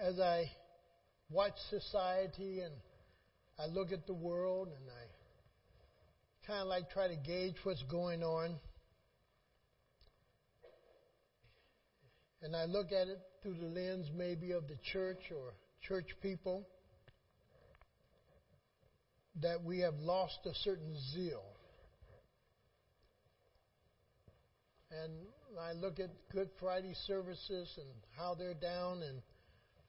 as I watch society and I look at the world and I kind of like try to gauge what's going on. And I look at it through the lens maybe of the church or church people that we have lost a certain zeal. And I look at Good Friday services and how they're down and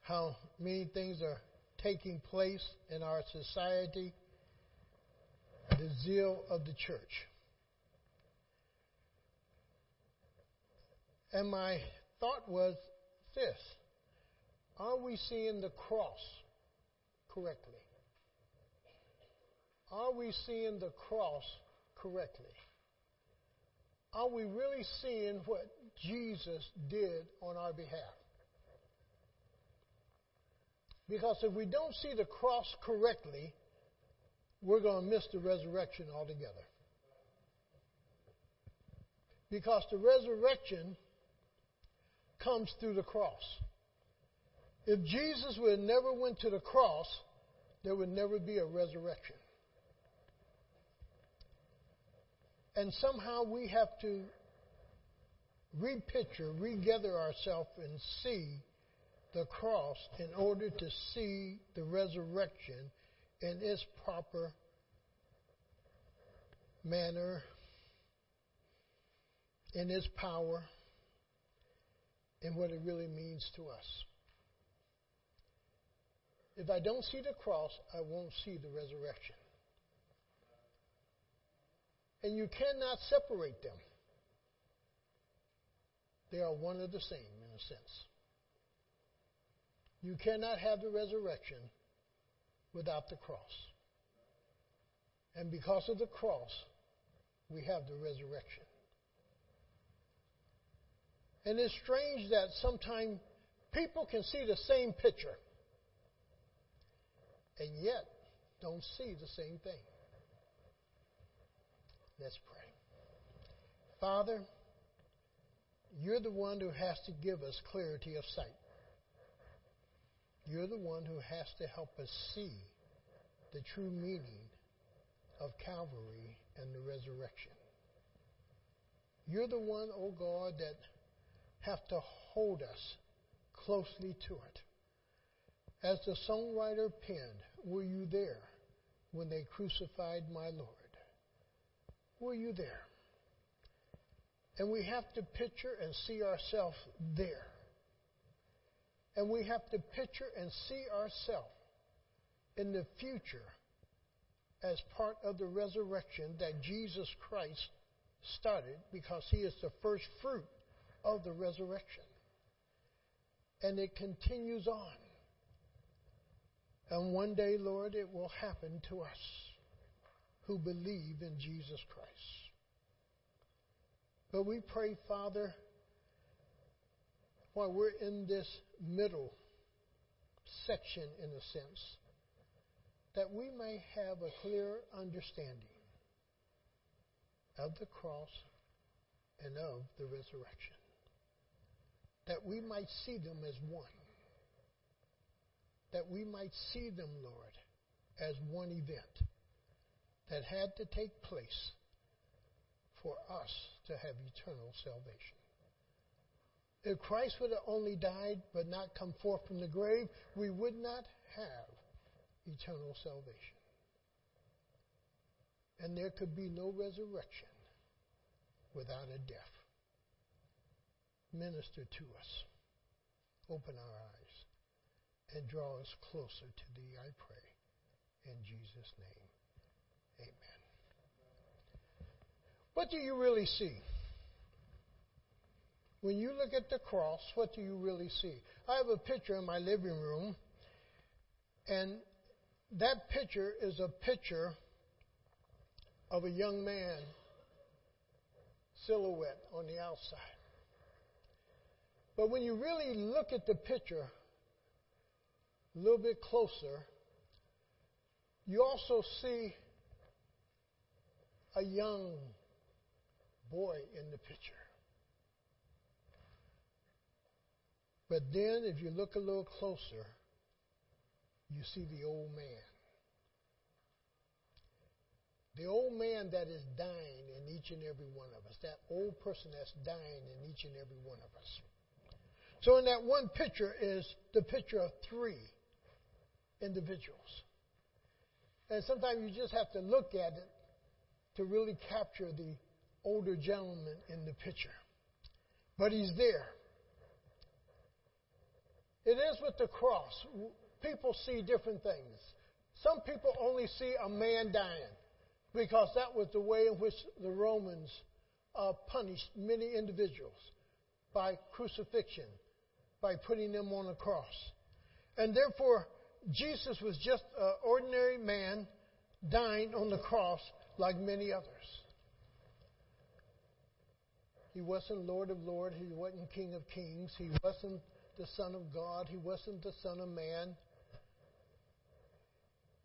how many things are taking place in our society, the zeal of the church. And my thought was this Are we seeing the cross correctly? Are we seeing the cross correctly? Are we really seeing what Jesus did on our behalf? Because if we don't see the cross correctly, we're going to miss the resurrection altogether. Because the resurrection comes through the cross. If Jesus would never went to the cross, there would never be a resurrection. And somehow we have to repicture, regather ourselves and see the cross in order to see the resurrection in its proper manner, in its power, and what it really means to us. If I don't see the cross, I won't see the resurrection. And you cannot separate them. They are one and the same in a sense. You cannot have the resurrection without the cross. And because of the cross, we have the resurrection. And it's strange that sometimes people can see the same picture and yet don't see the same thing. Let's pray. Father, you're the one who has to give us clarity of sight. You're the one who has to help us see the true meaning of Calvary and the resurrection. You're the one, O oh God, that have to hold us closely to it. As the songwriter penned, Were you there when they crucified my Lord? Were you there? And we have to picture and see ourselves there. And we have to picture and see ourselves in the future as part of the resurrection that Jesus Christ started because he is the first fruit of the resurrection. And it continues on. And one day, Lord, it will happen to us who believe in Jesus Christ. But we pray, Father, while we're in this middle section, in a sense, that we may have a clear understanding of the cross and of the resurrection. That we might see them as one. That we might see them, Lord, as one event that had to take place for us to have eternal salvation. If Christ would have only died but not come forth from the grave, we would not have eternal salvation. And there could be no resurrection without a death. Minister to us. Open our eyes and draw us closer to thee, I pray. In Jesus' name, amen. What do you really see? When you look at the cross, what do you really see? I have a picture in my living room, and that picture is a picture of a young man silhouette on the outside. But when you really look at the picture a little bit closer, you also see a young boy in the picture. But then, if you look a little closer, you see the old man. The old man that is dying in each and every one of us. That old person that's dying in each and every one of us. So, in that one picture is the picture of three individuals. And sometimes you just have to look at it to really capture the older gentleman in the picture. But he's there. It is with the cross. People see different things. Some people only see a man dying because that was the way in which the Romans uh, punished many individuals by crucifixion, by putting them on a cross. And therefore, Jesus was just an ordinary man dying on the cross like many others. He wasn't Lord of Lords. He wasn't King of Kings. He wasn't the Son of God. He wasn't the Son of Man.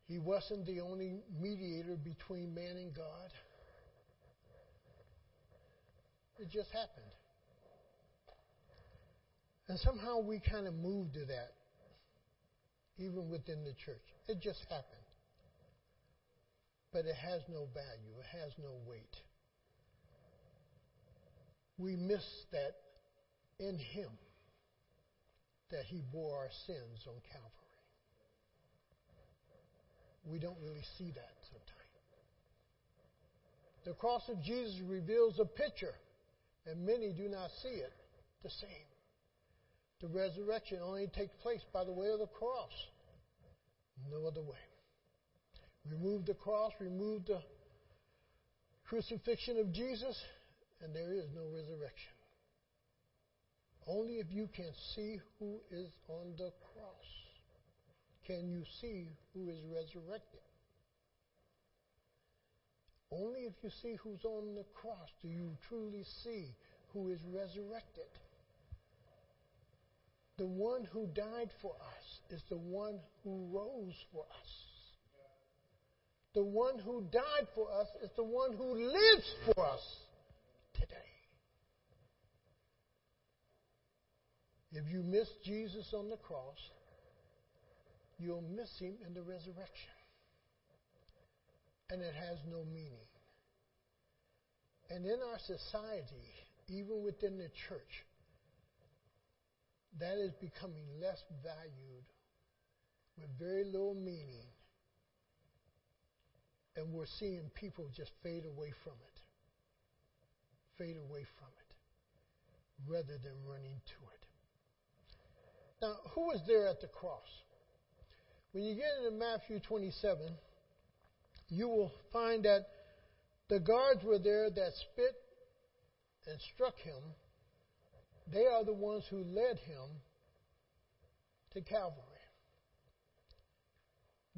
He wasn't the only mediator between man and God. It just happened. And somehow we kind of moved to that, even within the church. It just happened. But it has no value, it has no weight. We miss that in Him that He bore our sins on Calvary. We don't really see that sometimes. The cross of Jesus reveals a picture, and many do not see it the same. The resurrection only takes place by the way of the cross, no other way. Remove the cross, remove the crucifixion of Jesus, and there is no resurrection. Only if you can see who is on the cross can you see who is resurrected. Only if you see who's on the cross do you truly see who is resurrected. The one who died for us is the one who rose for us. The one who died for us is the one who lives for us today. If you miss Jesus on the cross, you'll miss him in the resurrection. And it has no meaning. And in our society, even within the church, that is becoming less valued with very little meaning. And we're seeing people just fade away from it. Fade away from it rather than running to it. Now, who was there at the cross? When you get into Matthew 27, you will find that the guards were there that spit and struck him. They are the ones who led him to Calvary.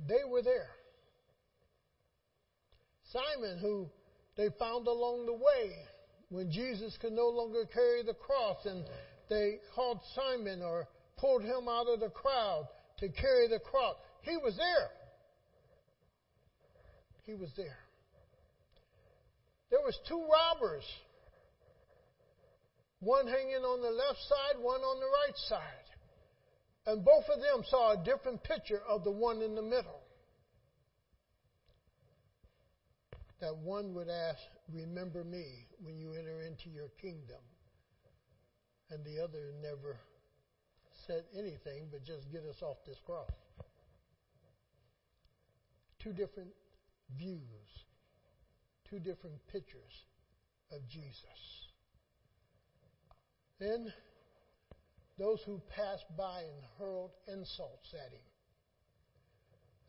They were there. Simon, who they found along the way when Jesus could no longer carry the cross, and they called Simon or pulled him out of the crowd to carry the cross. He was there. He was there. There was two robbers. One hanging on the left side, one on the right side. And both of them saw a different picture of the one in the middle. That one would ask, Remember me when you enter into your kingdom. And the other never said anything but just get us off this cross two different views, two different pictures of Jesus. Then those who passed by and hurled insults at him.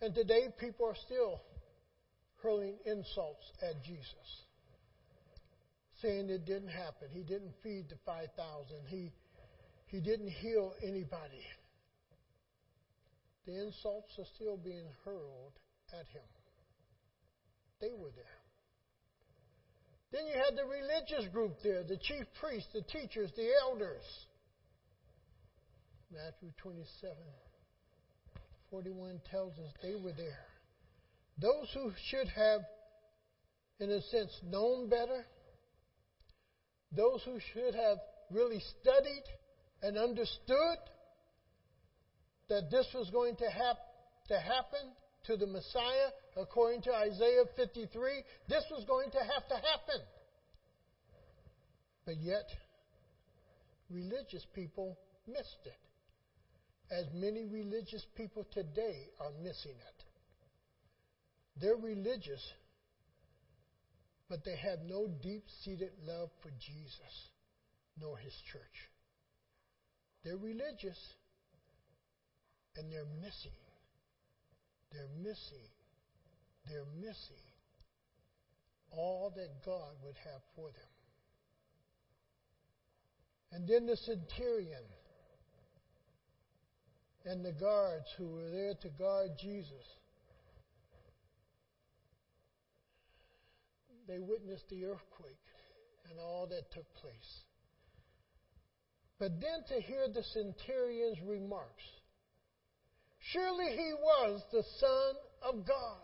And today people are still hurling insults at Jesus, saying it didn't happen. He didn't feed the 5,000. He, he didn't heal anybody. The insults are still being hurled at him. They were there. Then you had the religious group there, the chief priests, the teachers, the elders. Matthew 27, 41 tells us they were there. Those who should have, in a sense, known better, those who should have really studied, and understood that this was going to, hap- to happen to the Messiah according to Isaiah 53. This was going to have to happen. But yet, religious people missed it, as many religious people today are missing it. They're religious, but they have no deep seated love for Jesus nor his church. They're religious, and they're missing. They're missing. They're missing all that God would have for them. And then the centurion and the guards who were there to guard Jesus. They witnessed the earthquake and all that took place. But then to hear the centurion's remarks surely he was the Son of God.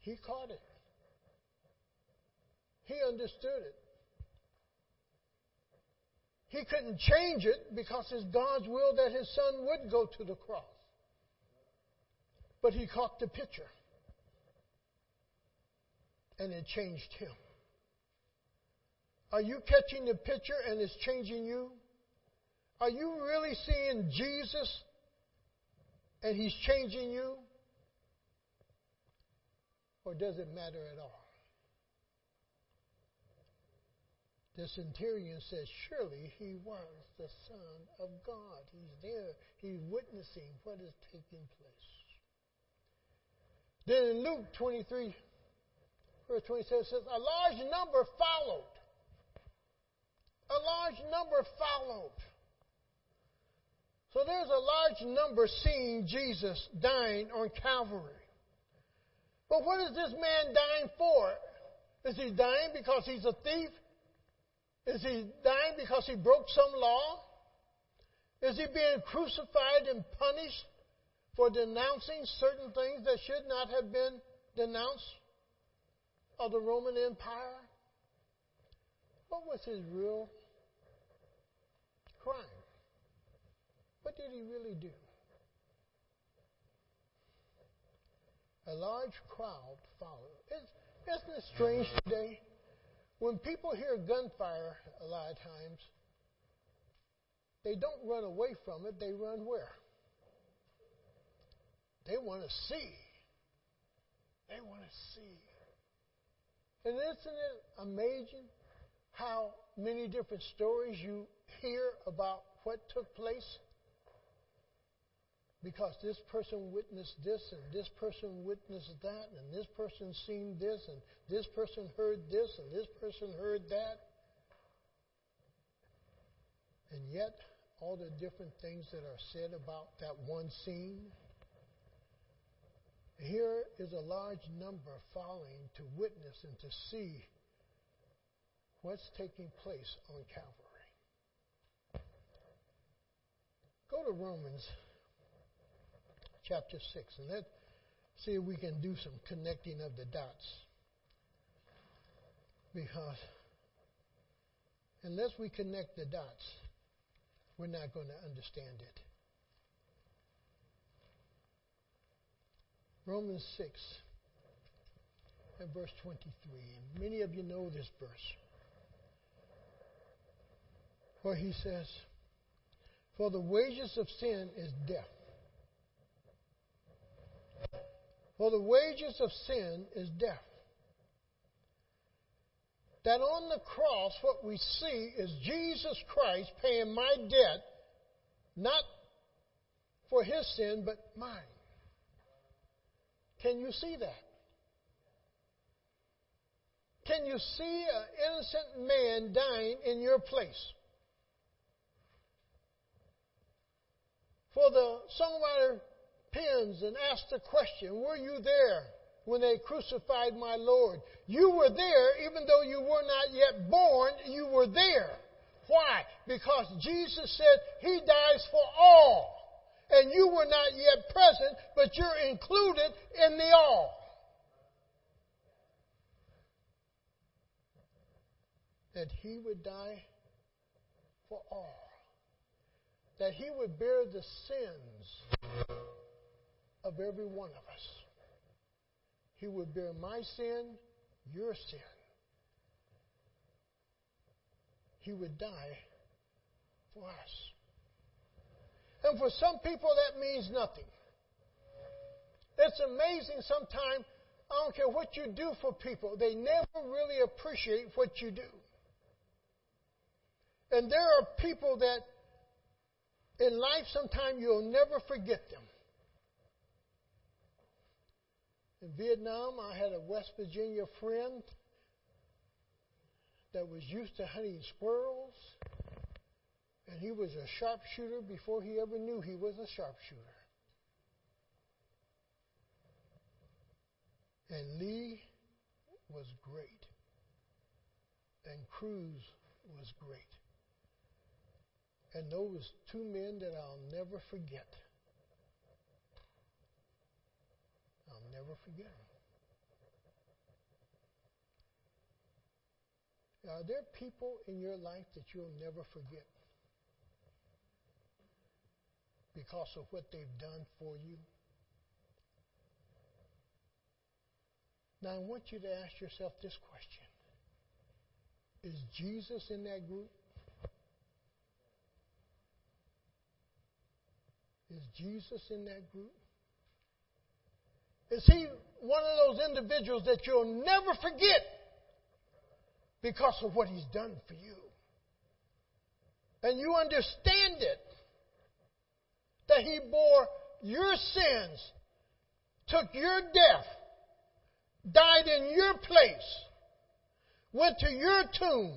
He caught it. He understood it. He couldn't change it because it's God's will that his son would go to the cross. But he caught the picture. And it changed him. Are you catching the picture and it's changing you? Are you really seeing Jesus and he's changing you? Or does it matter at all? The centurion says, Surely he was the Son of God. He's there. He's witnessing what is taking place. Then in Luke 23, verse 27 says, A large number followed. A large number followed. So there's a large number seeing Jesus dying on Calvary. But what is this man dying for? Is he dying because he's a thief? Is he dying because he broke some law? Is he being crucified and punished for denouncing certain things that should not have been denounced of the Roman Empire? What was his real crime? What did he really do? A large crowd followed. Isn't it strange today? When people hear gunfire, a lot of times, they don't run away from it, they run where? They want to see. They want to see. And isn't it amazing how many different stories you hear about what took place? because this person witnessed this and this person witnessed that and this person seen this and this person heard this and this person heard that. And yet, all the different things that are said about that one scene, here is a large number following to witness and to see what's taking place on Calvary. Go to Romans chapter 6. And let's see if we can do some connecting of the dots. Because unless we connect the dots, we're not going to understand it. Romans 6 and verse 23. And many of you know this verse. Where he says, For the wages of sin is death. For the wages of sin is death. That on the cross, what we see is Jesus Christ paying my debt, not for his sin, but mine. Can you see that? Can you see an innocent man dying in your place? For the songwriter pens and asks the question, Were you there when they crucified my Lord? You were there, even though you were not yet born, you were there. Why? Because Jesus said He dies for all. And you were not yet present, but you're included in the all. that he would die for all, that he would bear the sins of every one of us. He would bear my sin, your sin. He would die for us. And for some people, that means nothing. It's amazing sometimes, I don't care what you do for people, they never really appreciate what you do. And there are people that in life sometimes you'll never forget them. In Vietnam, I had a West Virginia friend that was used to hunting squirrels, and he was a sharpshooter before he ever knew he was a sharpshooter. And Lee was great, and Cruz was great. And those two men that I'll never forget. I'll never forget them. Are there people in your life that you'll never forget because of what they've done for you? Now, I want you to ask yourself this question Is Jesus in that group? Is Jesus in that group? Is he one of those individuals that you'll never forget because of what he's done for you? And you understand it that he bore your sins, took your death, died in your place, went to your tomb,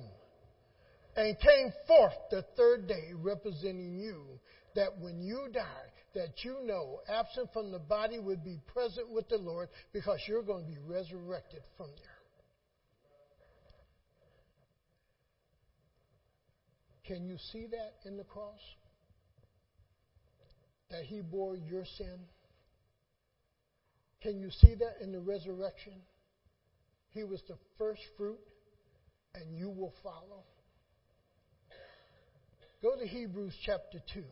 and came forth the third day representing you that when you die, that you know, absent from the body, would be present with the Lord because you're going to be resurrected from there. Can you see that in the cross? That he bore your sin? Can you see that in the resurrection? He was the first fruit, and you will follow. Go to Hebrews chapter 2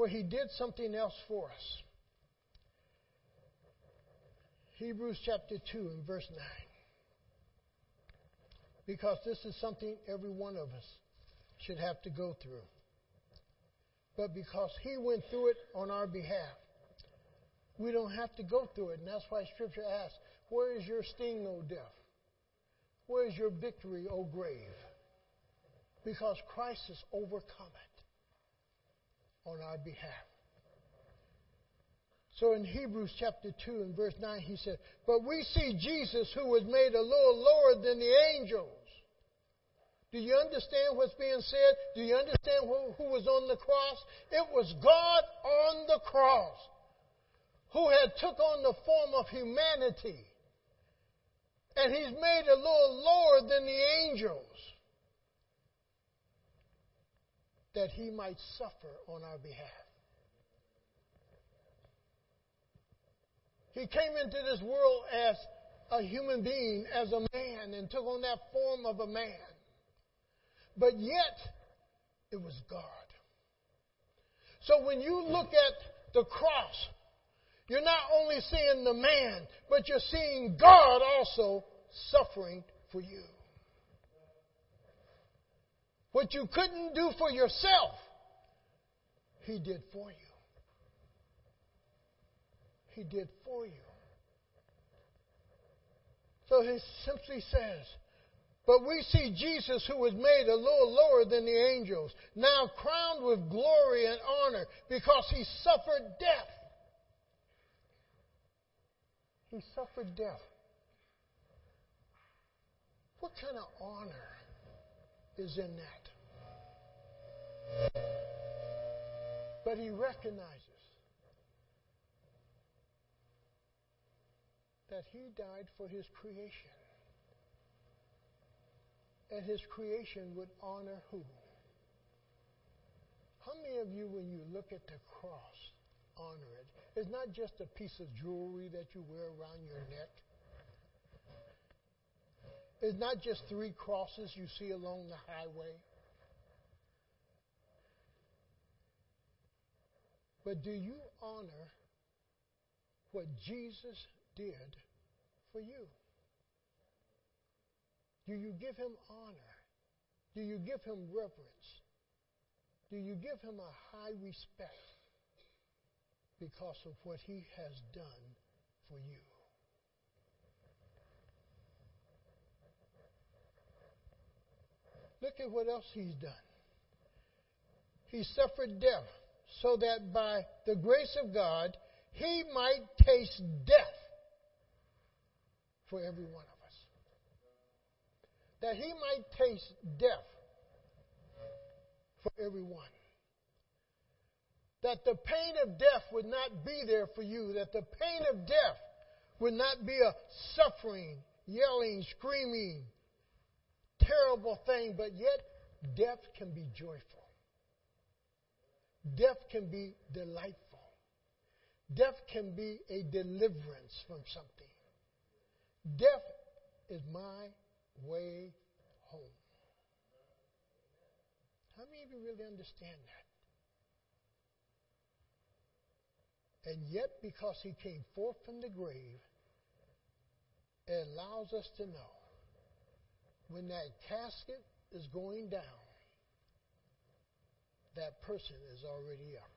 where he did something else for us. Hebrews chapter 2 and verse 9. Because this is something every one of us should have to go through. But because he went through it on our behalf, we don't have to go through it. And that's why Scripture asks, Where is your sting, O death? Where is your victory, O grave? Because Christ has overcome it on our behalf. So in Hebrews chapter 2 and verse 9, he said, But we see Jesus who was made a little lower than the angels. Do you understand what's being said? Do you understand who, who was on the cross? It was God on the cross who had took on the form of humanity. And he's made a little lower than the angels. That he might suffer on our behalf. He came into this world as a human being, as a man, and took on that form of a man. But yet, it was God. So when you look at the cross, you're not only seeing the man, but you're seeing God also suffering for you. What you couldn't do for yourself, He did for you. He did for you. So He simply says, but we see Jesus, who was made a little lower than the angels, now crowned with glory and honor because he suffered death. He suffered death. What kind of honor is in that? But he recognizes that he died for his creation. And his creation would honor who? How many of you, when you look at the cross, honor it? It's not just a piece of jewelry that you wear around your neck. Is not just three crosses you see along the highway. But do you honor what Jesus did for you? Do you give him honor? Do you give him reverence? Do you give him a high respect because of what he has done for you? Look at what else he's done. He suffered death so that by the grace of God he might taste death for every one of us. That he might taste death for everyone. That the pain of death would not be there for you. That the pain of death would not be a suffering, yelling, screaming, terrible thing, but yet death can be joyful. Death can be delightful. Death can be a deliverance from something. Death is my way home. How many of you really understand that? And yet, because he came forth from the grave, it allows us to know when that casket is going down, that person is already up.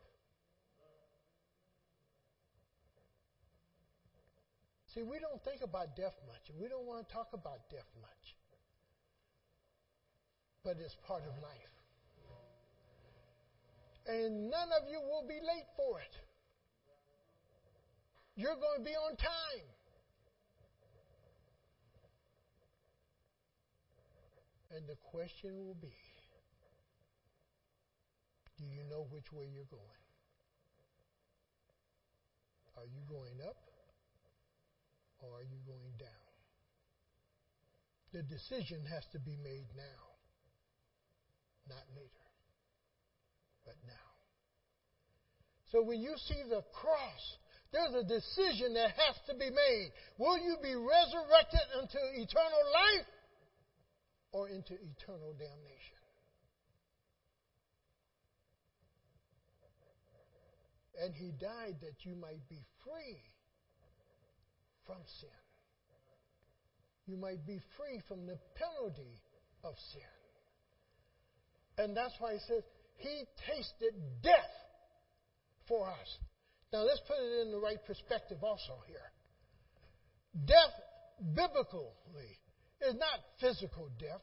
See, we don't think about death much, and we don't want to talk about death much. But it's part of life. And none of you will be late for it. You're going to be on time. And the question will be Do you know which way you're going? Are you going up or are you going down? The decision has to be made now, not later, but now. So when you see the cross, there's a decision that has to be made. Will you be resurrected unto eternal life or into eternal damnation? And he died that you might be free from sin. You might be free from the penalty of sin. And that's why he says, He tasted death for us. Now let's put it in the right perspective also here. Death, biblically, is not physical death.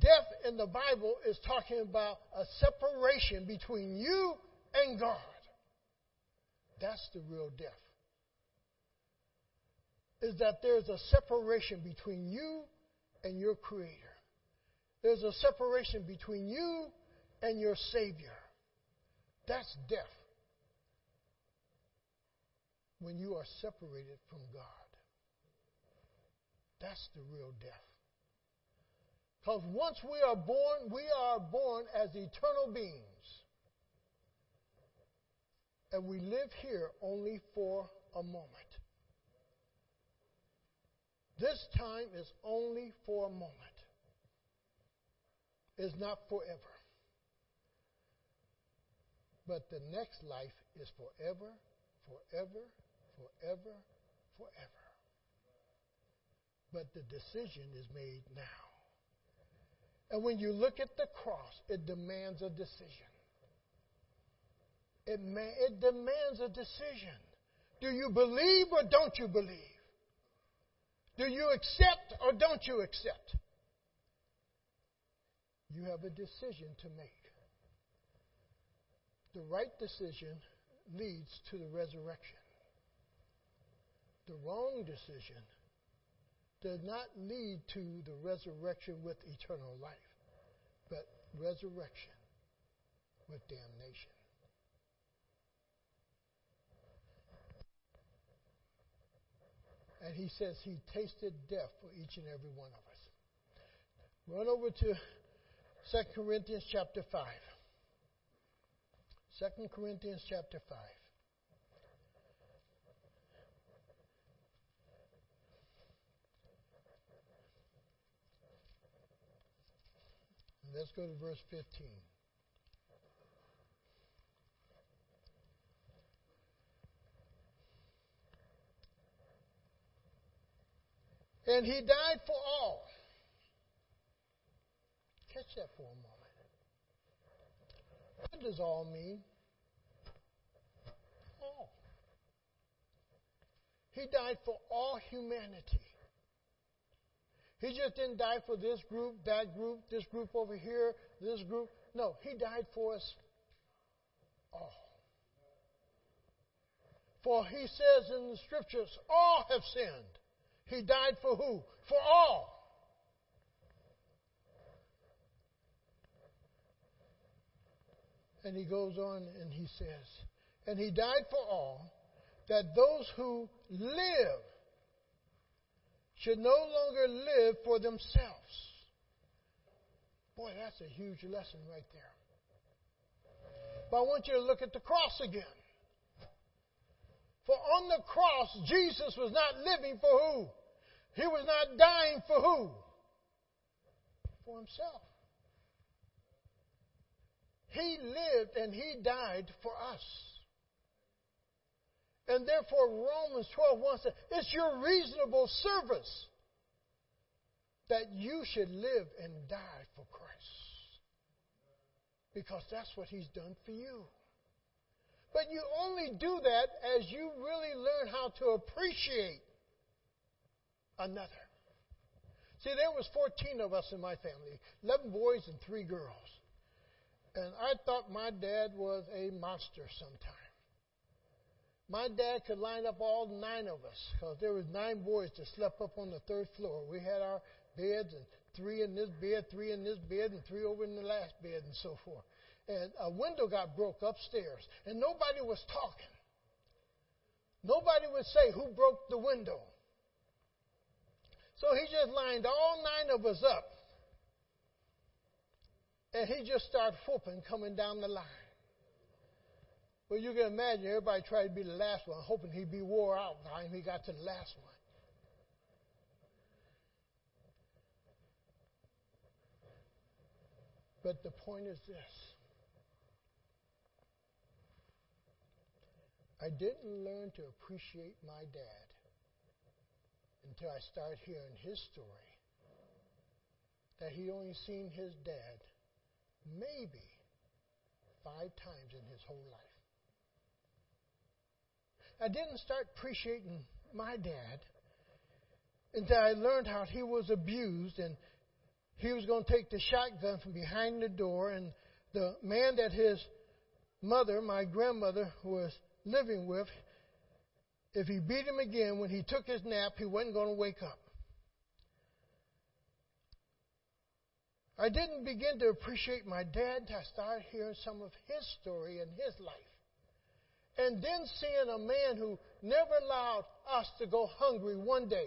Death in the Bible is talking about a separation between you and God. That's the real death is that there's a separation between you and your Creator. There's a separation between you and your Savior. That's death. When you are separated from God. That's the real death. Because once we are born, we are born as eternal beings. And we live here only for a moment. This time is only for a moment. It's not forever. But the next life is forever, forever, forever, forever. But the decision is made now. And when you look at the cross, it demands a decision. It, ma- it demands a decision. Do you believe or don't you believe? Do you accept or don't you accept? You have a decision to make. The right decision leads to the resurrection. The wrong decision does not lead to the resurrection with eternal life, but resurrection with damnation. And he says he tasted death for each and every one of us. Run over to 2 Corinthians chapter 5. 2 Corinthians chapter 5. Let's go to verse 15. And he died for all. Catch that for a moment. What does all mean? All. He died for all humanity. He just didn't die for this group, that group, this group over here, this group. No, he died for us all. For he says in the scriptures, all have sinned. He died for who? For all. And he goes on and he says, and he died for all, that those who live should no longer live for themselves. Boy, that's a huge lesson right there. But I want you to look at the cross again. For on the cross, Jesus was not living for who? He was not dying for who? For himself. He lived and he died for us. And therefore, Romans 12 1 says, It's your reasonable service that you should live and die for Christ. Because that's what He's done for you. But you only do that as you really learn how to appreciate another. See, there was 14 of us in my family, 11 boys and 3 girls. And I thought my dad was a monster sometimes. My dad could line up all nine of us because there was nine boys that slept up on the third floor. We had our beds and three in this bed, three in this bed, and three over in the last bed, and so forth. And a window got broke upstairs, and nobody was talking. Nobody would say who broke the window. So he just lined all nine of us up, and he just started whooping coming down the line. Well, you can imagine everybody tried to be the last one, hoping he'd be wore out by the time he got to the last one. But the point is this I didn't learn to appreciate my dad until I started hearing his story that he only seen his dad maybe five times in his whole life. I didn't start appreciating my dad until I learned how he was abused and he was going to take the shotgun from behind the door and the man that his mother, my grandmother, was living with, if he beat him again when he took his nap, he wasn't going to wake up. I didn't begin to appreciate my dad until I started hearing some of his story and his life. And then seeing a man who never allowed us to go hungry one day.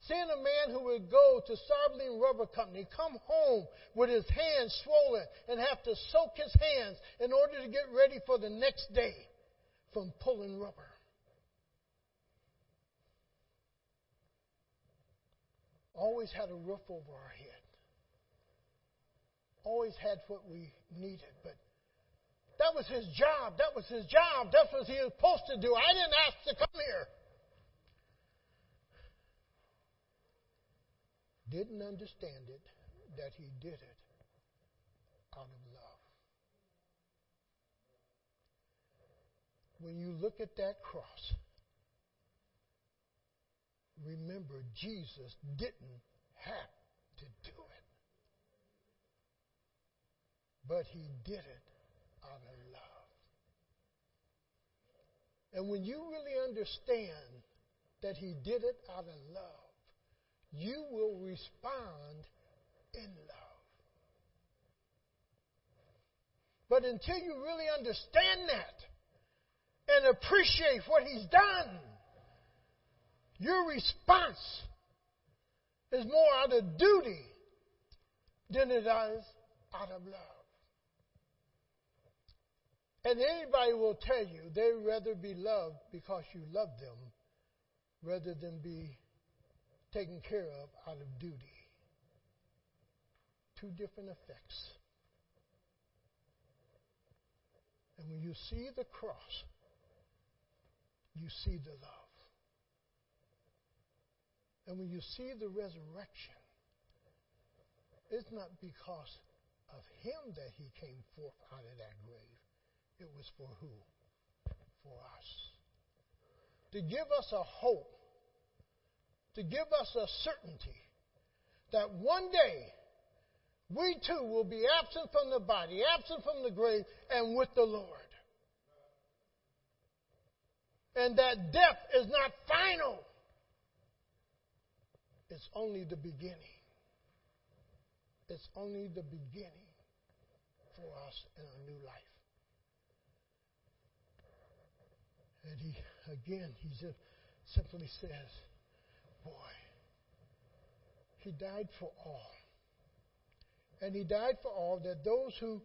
Seeing a man who would go to Seiberling Rubber Company, come home with his hands swollen and have to soak his hands in order to get ready for the next day from pulling rubber. Always had a roof over our head. Always had what we needed, but that was his job. That was his job. That's what he was supposed to do. I didn't ask to come here. Didn't understand it that he did it out of love. When you look at that cross, remember Jesus didn't have to do it. But he did it love. And when you really understand that He did it out of love, you will respond in love. But until you really understand that and appreciate what He's done, your response is more out of duty than it is out of love. And anybody will tell you they'd rather be loved because you love them rather than be taken care of out of duty. two different effects. And when you see the cross, you see the love. And when you see the resurrection, it's not because of him that he came forth out of that grave. It was for who? For us. To give us a hope, to give us a certainty that one day we too will be absent from the body, absent from the grave, and with the Lord. And that death is not final, it's only the beginning. It's only the beginning for us in a new life. And he, again, he simply says, Boy, he died for all. And he died for all that those who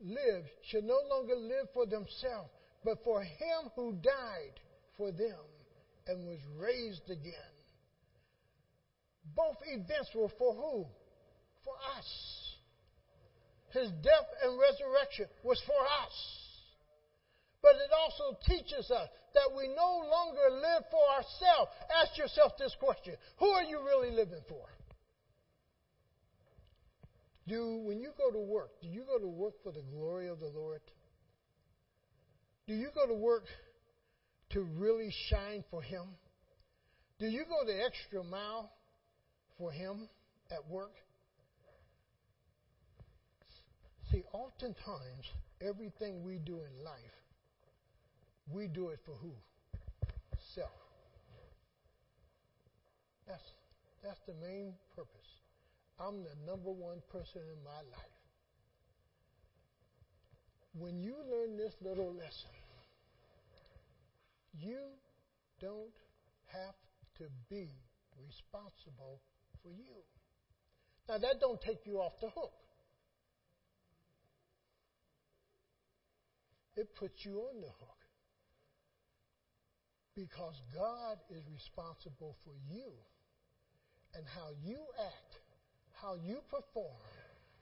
live should no longer live for themselves, but for him who died for them and was raised again. Both events were for who? For us. His death and resurrection was for us. But it also teaches us that we no longer live for ourselves. Ask yourself this question Who are you really living for? Do when you go to work, do you go to work for the glory of the Lord? Do you go to work to really shine for Him? Do you go the extra mile for Him at work? See, oftentimes, everything we do in life we do it for who? Self. That's, that's the main purpose. I'm the number one person in my life. When you learn this little lesson, you don't have to be responsible for you. Now that don't take you off the hook. It puts you on the hook because God is responsible for you and how you act, how you perform,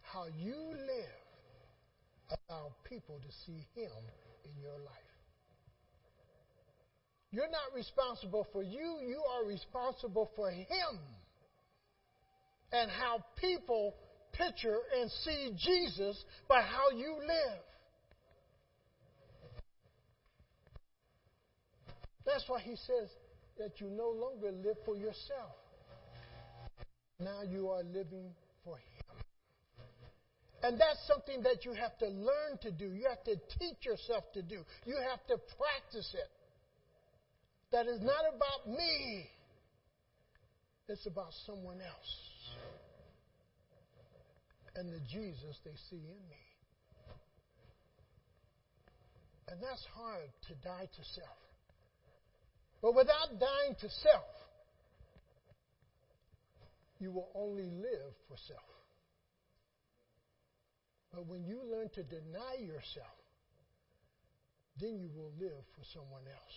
how you live, allow people to see Him in your life. You're not responsible for you, you are responsible for Him and how people picture and see Jesus by how you live. That's why he says that you no longer live for yourself. Now you are living for him. And that's something that you have to learn to do. You have to teach yourself to do. You have to practice it. That is not about me. It's about someone else. And the Jesus they see in me. And that's hard to die to self. But without dying to self, you will only live for self. But when you learn to deny yourself, then you will live for someone else.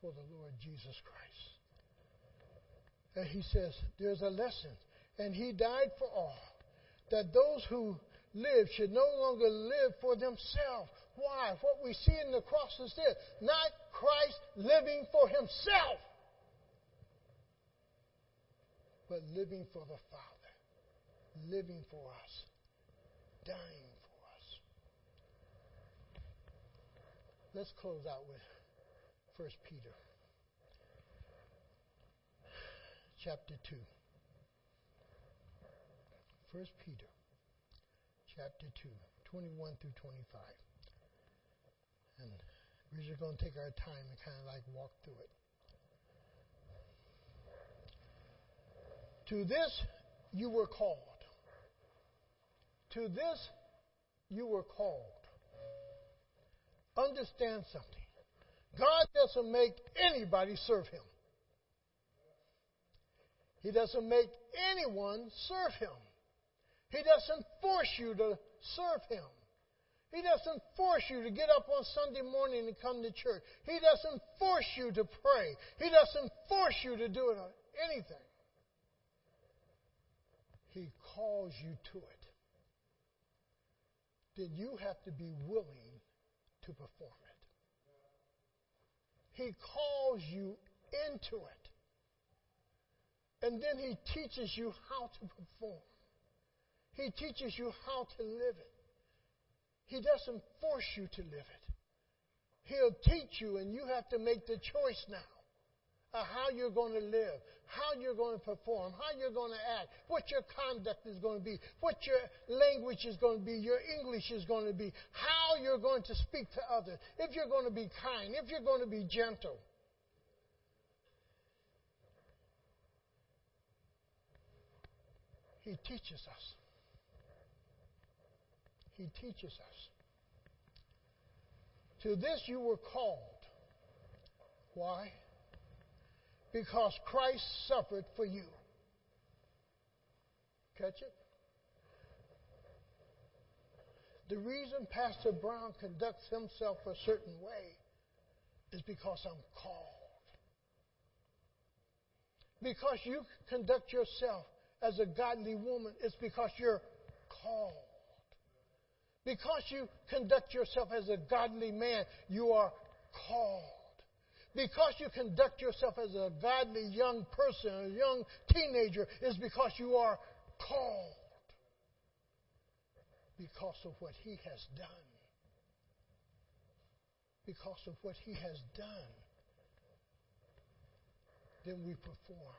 For the Lord Jesus Christ. And he says, there's a lesson. And he died for all. That those who live should no longer live for themselves, why? What we see in the cross is this not Christ living for himself, but living for the Father, living for us, dying for us. Let's close out with 1 Peter chapter 2. 1 Peter chapter 2, 21 through 25. And we're just going to take our time and kind of like walk through it. To this you were called. To this you were called. Understand something. God doesn't make anybody serve him. He doesn't make anyone serve him. He doesn't force you to serve him. He doesn't force you to get up on Sunday morning and come to church. He doesn't force you to pray. He doesn't force you to do anything. He calls you to it. Then you have to be willing to perform it. He calls you into it. And then He teaches you how to perform. He teaches you how to live it. He doesn't force you to live it. He'll teach you, and you have to make the choice now of how you're going to live, how you're going to perform, how you're going to act, what your conduct is going to be, what your language is going to be, your English is going to be, how you're going to speak to others, if you're going to be kind, if you're going to be gentle. He teaches us. He teaches us. To this you were called. Why? Because Christ suffered for you. Catch it? The reason Pastor Brown conducts himself a certain way is because I'm called. Because you conduct yourself as a godly woman, it's because you're called. Because you conduct yourself as a godly man, you are called. Because you conduct yourself as a godly young person, a young teenager, is because you are called. Because of what he has done. Because of what he has done, then we perform.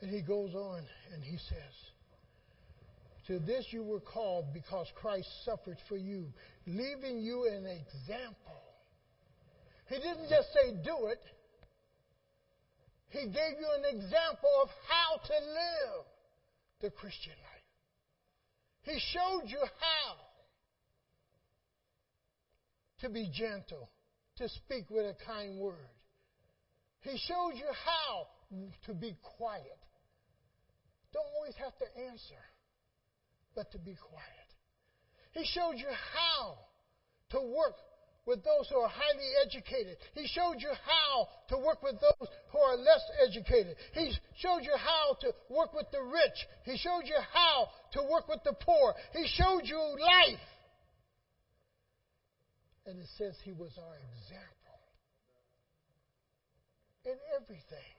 And he goes on and he says, To this you were called because Christ suffered for you, leaving you an example. He didn't just say do it, he gave you an example of how to live the Christian life. He showed you how to be gentle, to speak with a kind word. He showed you how to be quiet, don't always have to answer, but to be quiet. He showed you how to work with those who are highly educated. He showed you how to work with those who are less educated. He showed you how to work with the rich. He showed you how to work with the poor. He showed you life. And it says he was our example in everything.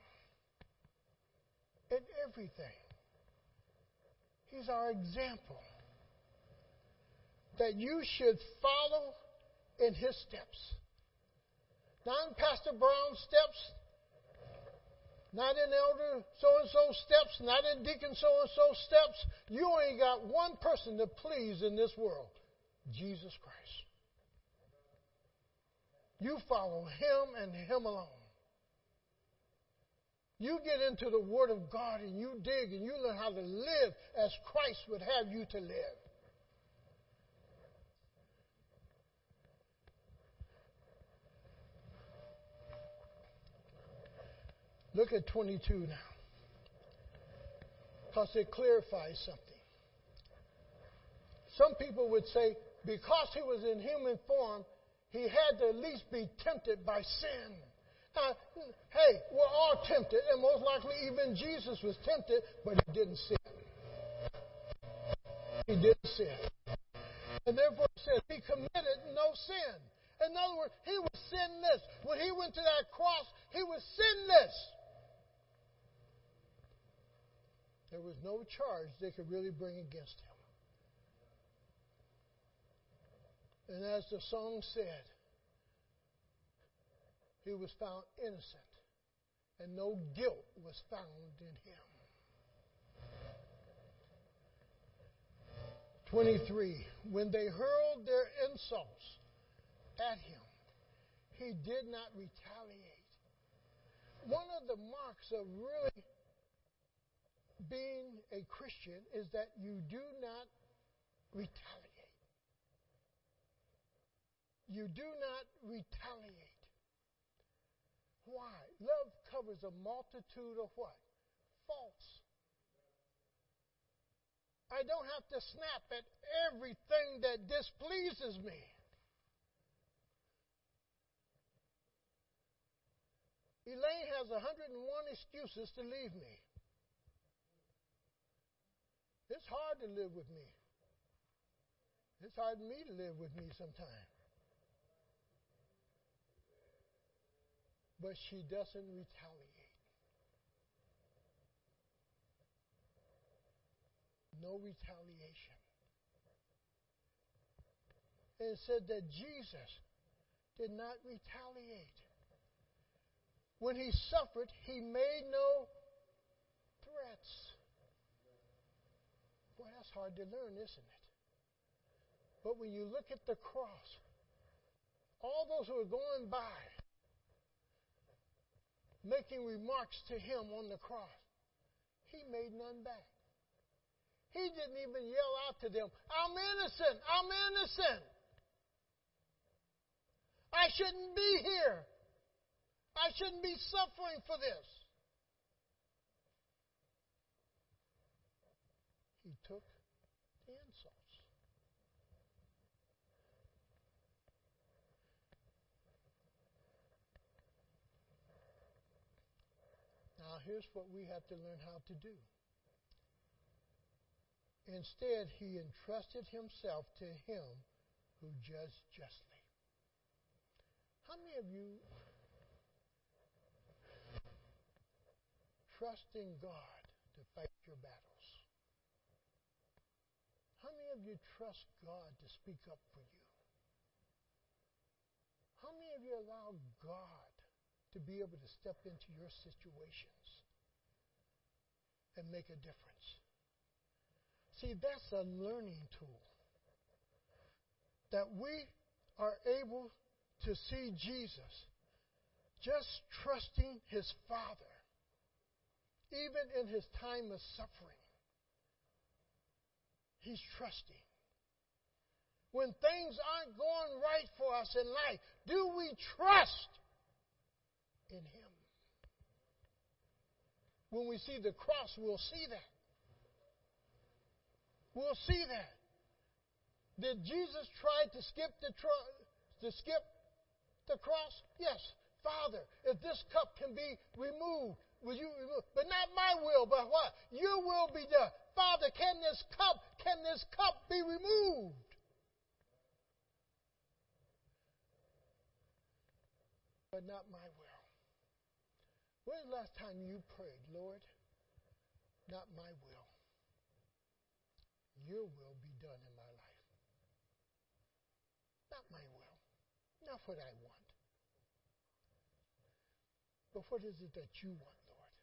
In everything. He's our example. That you should follow in his steps. Not in Pastor Brown's steps, not in Elder so and so steps, not in Deacon so and so steps. You only got one person to please in this world Jesus Christ. You follow him and him alone. You get into the Word of God and you dig and you learn how to live as Christ would have you to live. Look at 22 now. Because it clarifies something. Some people would say, because he was in human form, he had to at least be tempted by sin. Now, hey, we're all tempted, and most likely even Jesus was tempted, but he didn't sin. He didn't sin. And therefore it says he committed no sin. In other words, he was sinless. When he went to that cross, he was sinless. There was no charge they could really bring against him. And as the song said, he was found innocent, and no guilt was found in him. 23. When they hurled their insults at him, he did not retaliate. One of the marks of really being a Christian is that you do not retaliate. You do not retaliate. Why? Love covers a multitude of what? Faults. I don't have to snap at everything that displeases me. Elaine has 101 excuses to leave me. it's hard to live with me. It's hard for me to live with me sometimes. But she doesn't retaliate. No retaliation. And it said that Jesus did not retaliate. When he suffered, he made no threats. Boy, that's hard to learn, isn't it? But when you look at the cross, all those who are going by making remarks to him on the cross, he made none back. He didn't even yell out to them, I'm innocent, I'm innocent. I shouldn't be here. I shouldn't be suffering for this. He took the insults. Now, here's what we have to learn how to do. Instead, he entrusted himself to him who judged justly. How many of you trust in God to fight your battles? How many of you trust God to speak up for you? How many of you allow God to be able to step into your situations and make a difference? See, that's a learning tool. That we are able to see Jesus just trusting his Father, even in his time of suffering. He's trusting. When things aren't going right for us in life, do we trust in him? When we see the cross, we'll see that. We'll see that. Did Jesus try to skip the tr- to skip the cross? Yes. Father, if this cup can be removed, will you remove? But not my will, but what? Your will be done. Father, can this cup, can this cup be removed? But not my will. When was the last time you prayed, Lord? Not my will. Your will be done in my life. Not my will. Not what I want. But what is it that you want, Lord?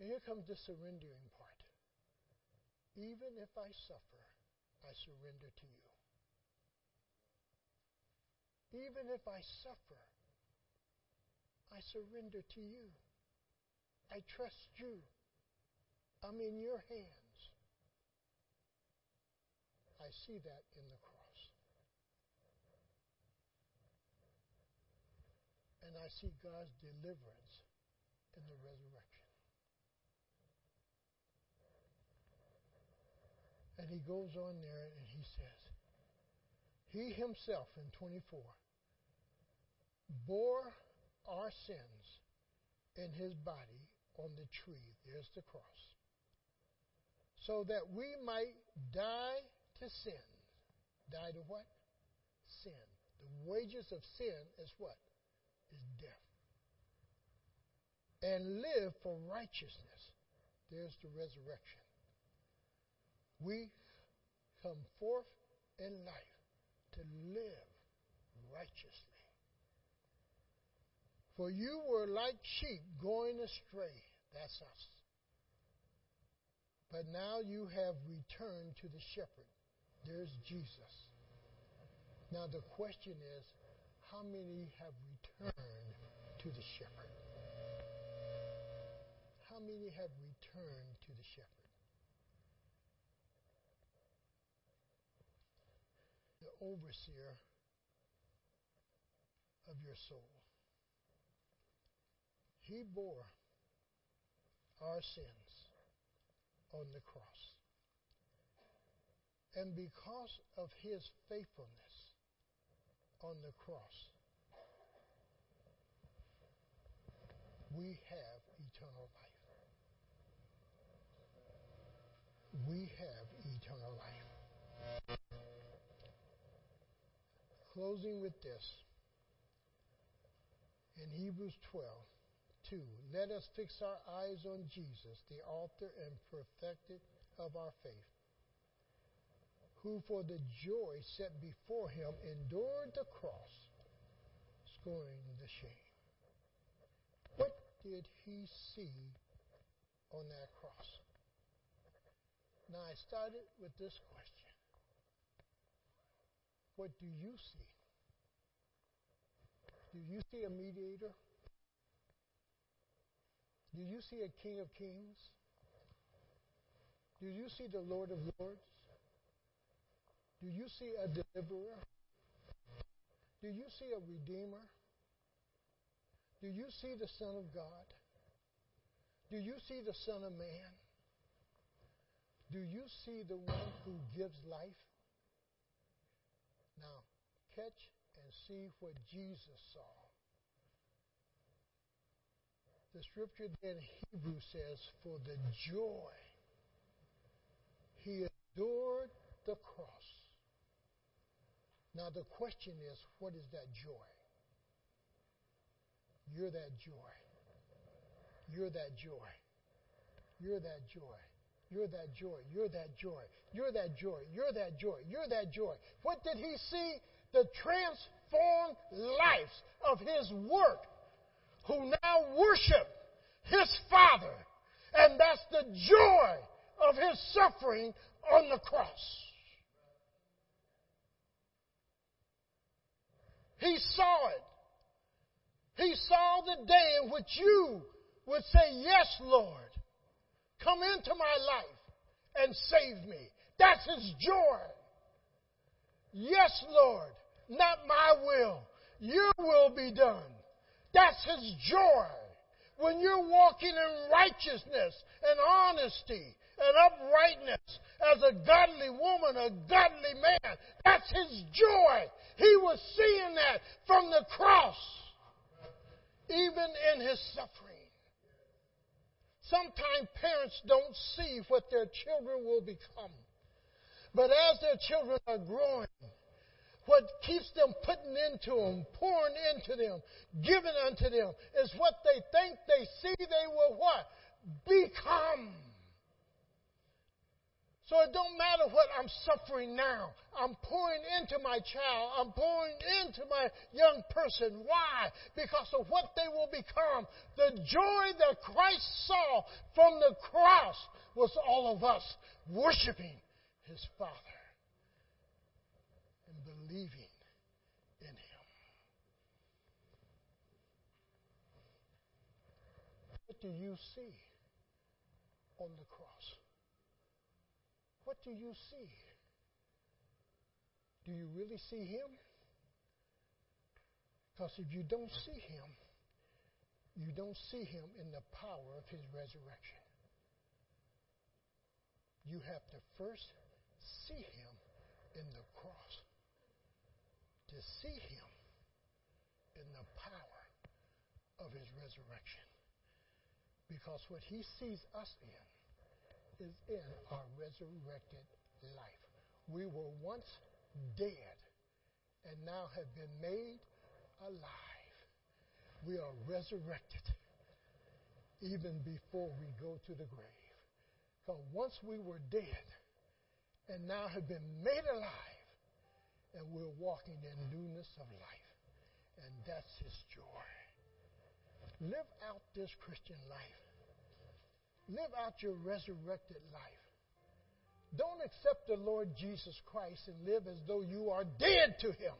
And here comes the surrendering part. Even if I suffer, I surrender to you. Even if I suffer, I surrender to you. I trust you. I'm in your hands. I see that in the cross. and I see God's deliverance in the resurrection. And he goes on there and he says, He himself in 24 bore our sins in his body on the tree. There's the cross. So that we might die to sin. Die to what? Sin. The wages of sin is what? is death. And live for righteousness. There's the resurrection. We come forth in life to live righteously. For you were like sheep going astray. That's us. But now you have returned to the shepherd. There's Jesus. Now the question is how many have returned to the shepherd? How many have returned to the shepherd? The overseer of your soul. He bore our sins on the cross. And because of his faithfulness, on the cross, we have eternal life. we have eternal life. Closing with this. In Hebrews 12, 2, let us fix our eyes on Jesus, the author and perfecter of our faith, who for the joy set before him endured the cross, scorning the shame. What did he see on that cross? Now, I started with this question What do you see? Do you see a mediator? Do you see a King of Kings? Do you see the Lord of Lords? Do you see a deliverer? Do you see a redeemer? Do you see the Son of God? Do you see the Son of Man? Do you see the one who gives life? Now, catch and see what Jesus saw. The scripture in Hebrew says, For the joy he endured the cross. Now, the question is, what is that joy? You're that joy. You're that joy. You're that joy. You're that joy. You're that joy. You're that joy. You're that joy. You're that joy. What did he see? The transformed lives of his work, who now worship his Father. And that's the joy of his suffering on the cross. He saw it. He saw the day in which you would say, Yes, Lord. Come into my life and save me. That's his joy. Yes, Lord, not my will. Your will be done. That's his joy. When you're walking in righteousness and honesty and uprightness as a godly woman, a godly man, that's his joy. He was seeing that from the cross, even in his suffering. Sometimes parents don't see what their children will become. But as their children are growing, what keeps them putting into them, pouring into them, giving unto them, is what they think they see they will what? Become. So it don't matter what I'm suffering now. I'm pouring into my child. I'm pouring into my young person. Why? Because of what they will become. The joy that Christ saw from the cross was all of us worshiping his Father believing in him. What do you see on the cross? What do you see? Do you really see Him? Because if you don't see Him, you don't see Him in the power of His resurrection. You have to first see Him in the cross. To see Him in the power of His resurrection. Because what He sees us in is in our resurrected life. We were once dead and now have been made alive. We are resurrected even before we go to the grave. Because once we were dead and now have been made alive, and we're walking in newness of life. And that's his joy. Live out this Christian life Live out your resurrected life. Don't accept the Lord Jesus Christ and live as though you are dead to Him,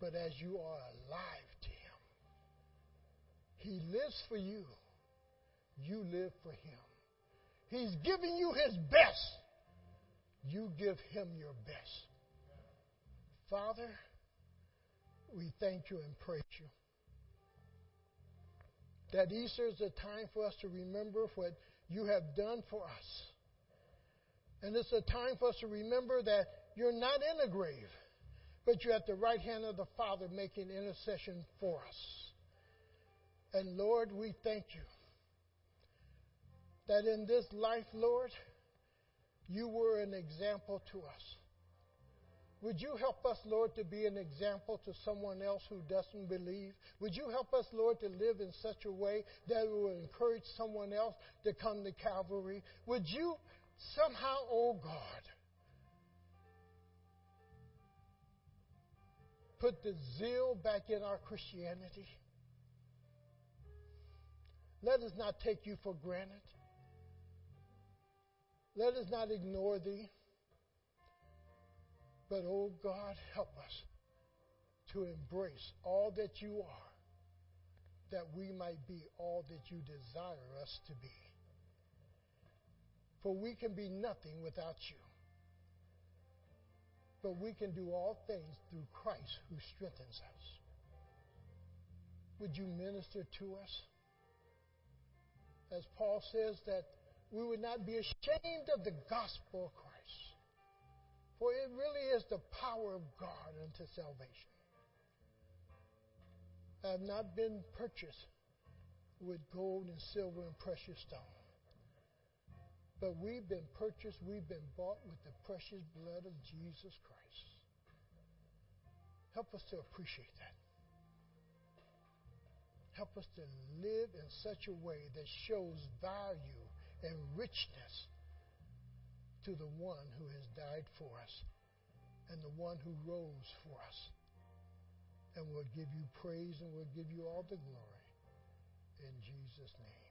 but as you are alive to Him. He lives for you. You live for Him. He's giving you His best. You give Him your best. Father, we thank you and praise you that Easter is a time for us to remember what you have done for us. And it's a time for us to remember that you're not in a grave, but you're at the right hand of the Father making intercession for us. And Lord, we thank you that in this life, Lord, You were an example to us. Would you help us, Lord, to be an example to someone else who doesn't believe? Would you help us, Lord, to live in such a way that it will encourage someone else to come to Calvary? Would you somehow, oh God, put the zeal back in our Christianity? Let us not take you for granted. Let us not ignore thee. But, oh God, help us to embrace all that you are, that we might be all that you desire us to be. For we can be nothing without you. But we can do all things through Christ who strengthens us. Would you minister to us? As Paul says, that we would not be ashamed of the gospel of Christ. For it really is the power of God unto salvation. I have not been purchased with gold and silver and precious stone. But we've been purchased, we've been bought with the precious blood of Jesus Christ. Help us to appreciate that. Help us to live in such a way that shows value and richness to the one who has died for us and the one who rose for us. And we'll give you praise and we'll give you all the glory. In Jesus' name.